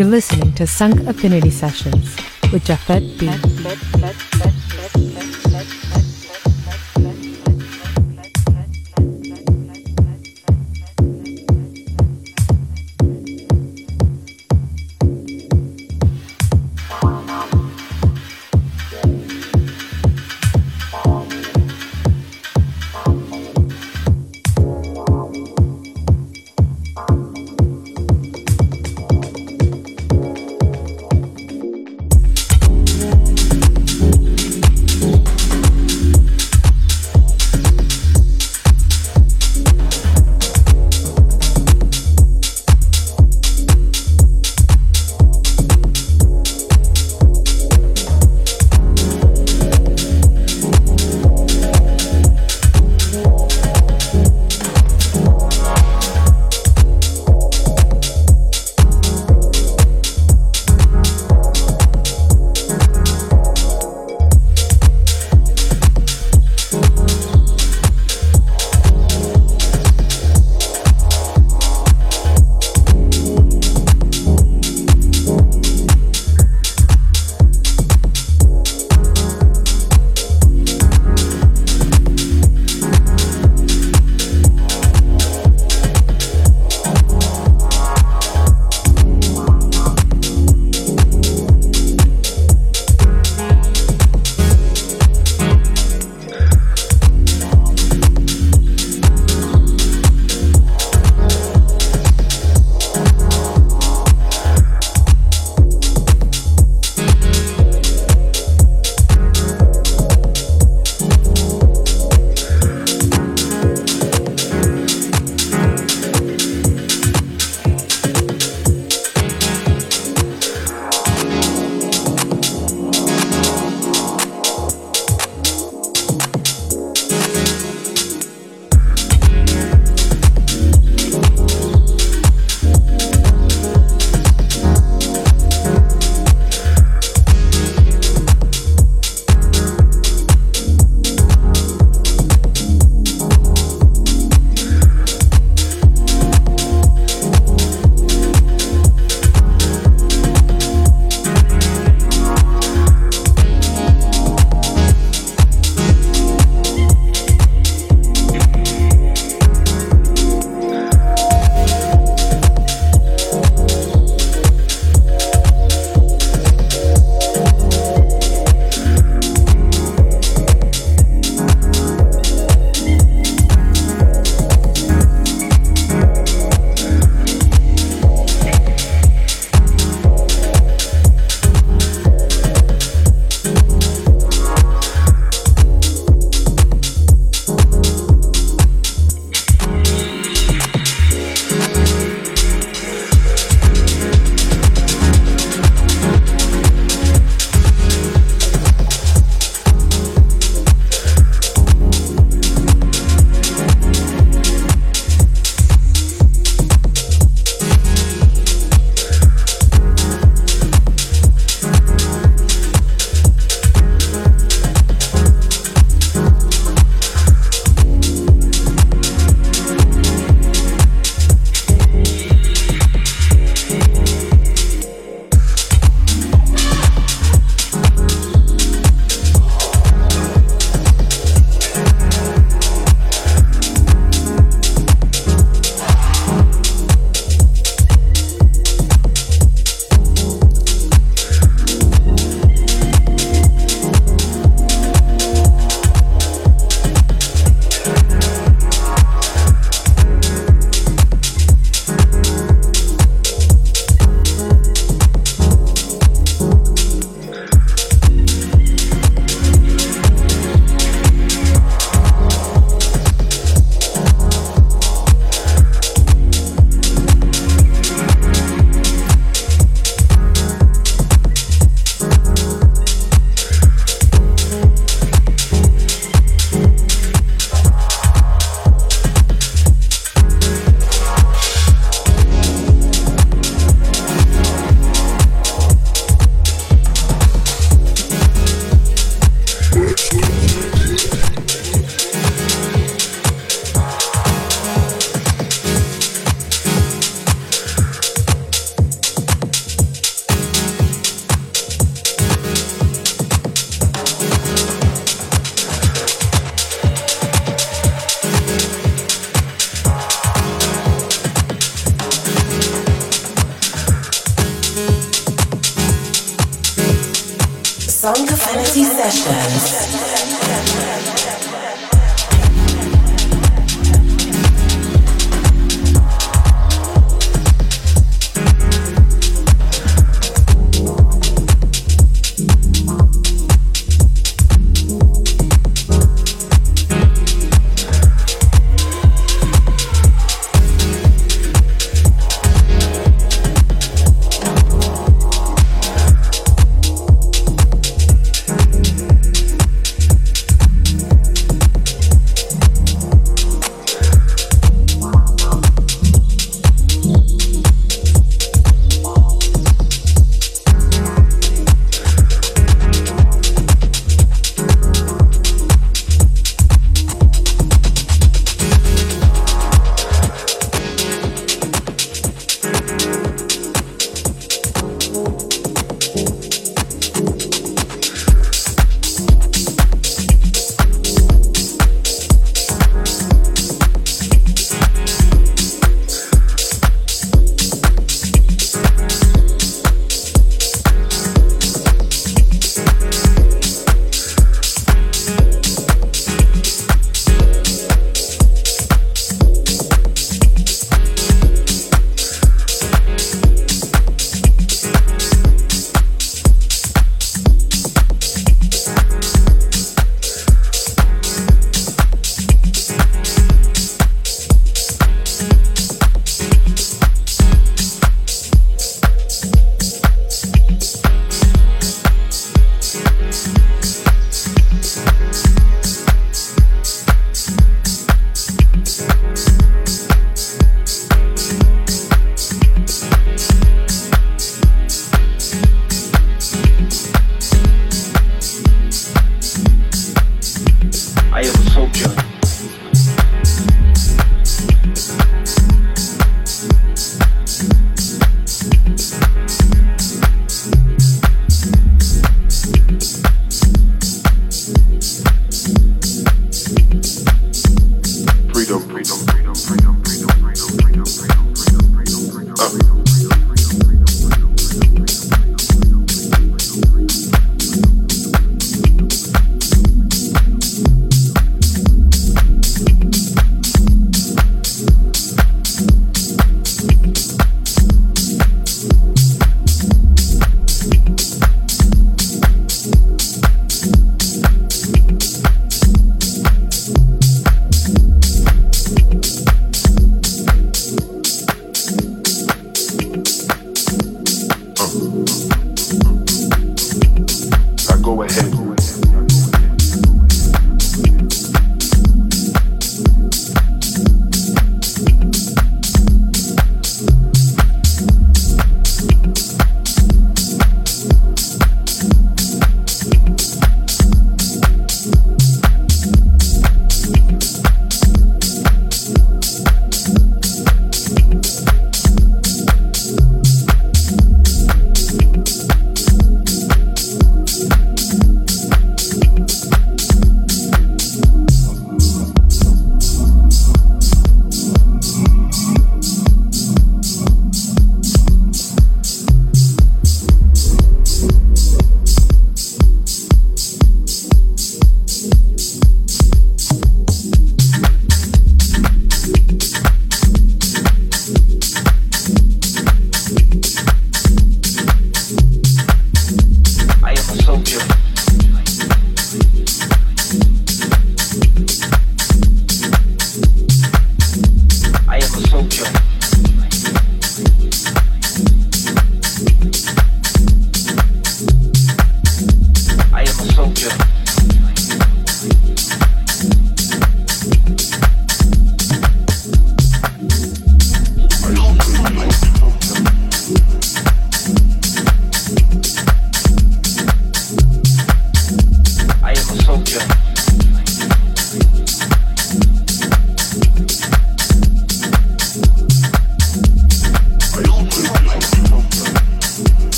You're listening to Sunk Affinity Sessions with Jafet B.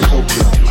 culture.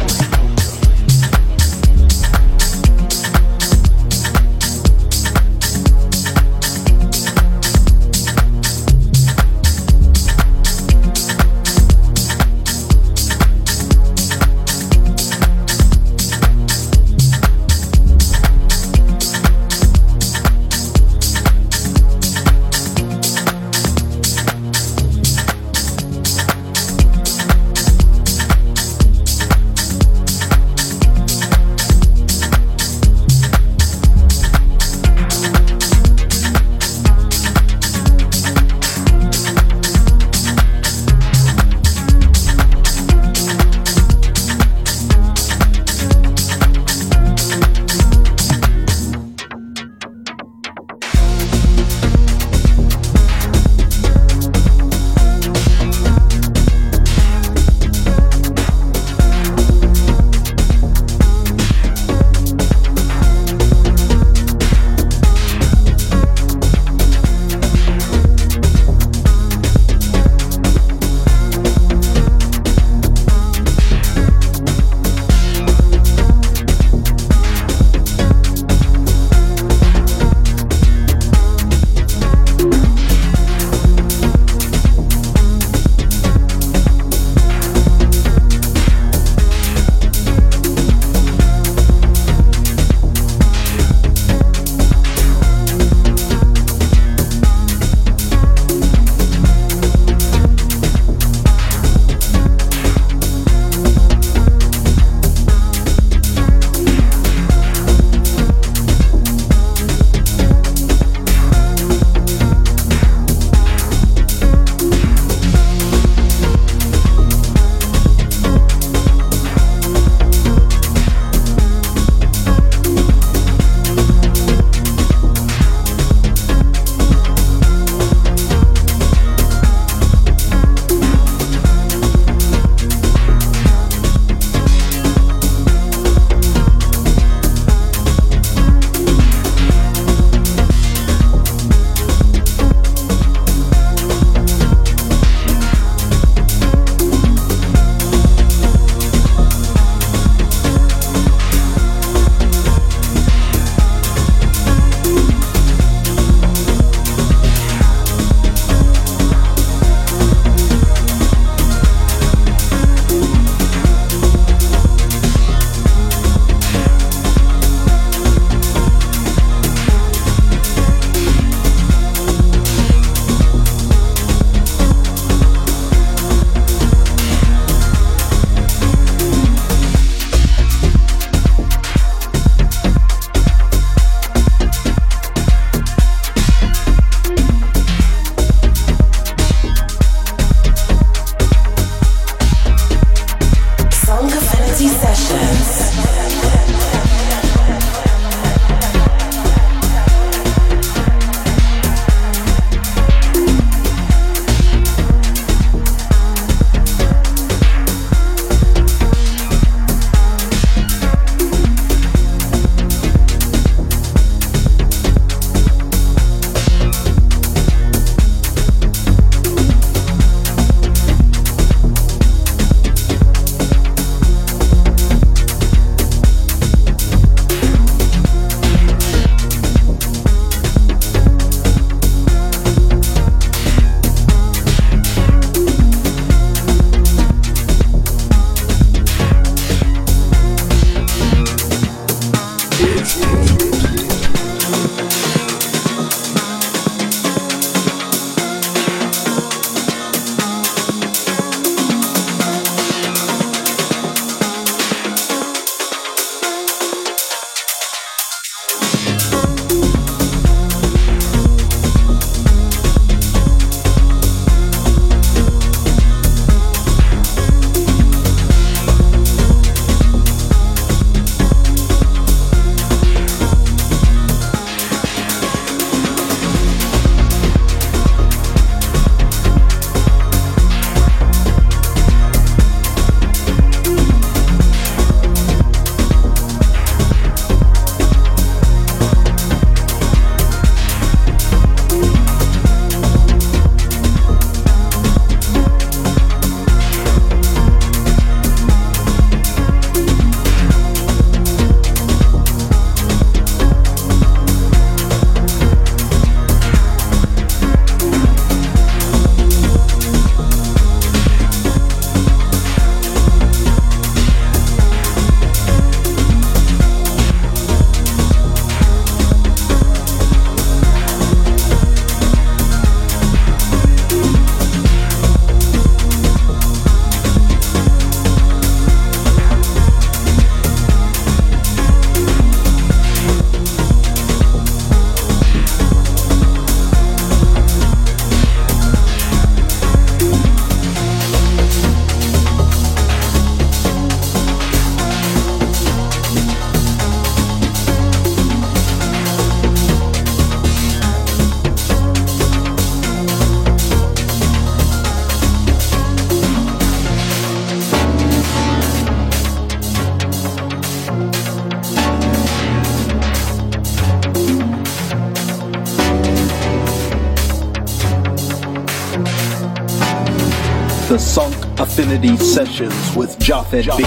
Affinity Sessions with Japhet B.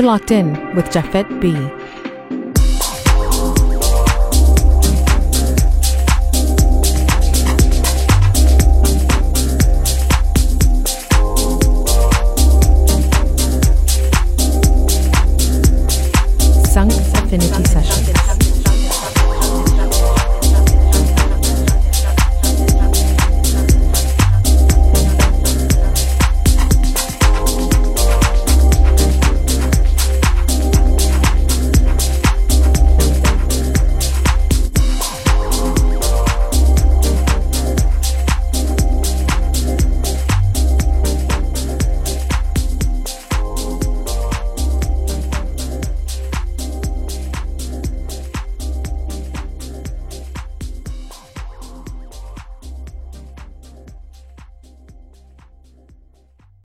You're locked in with Jafet B.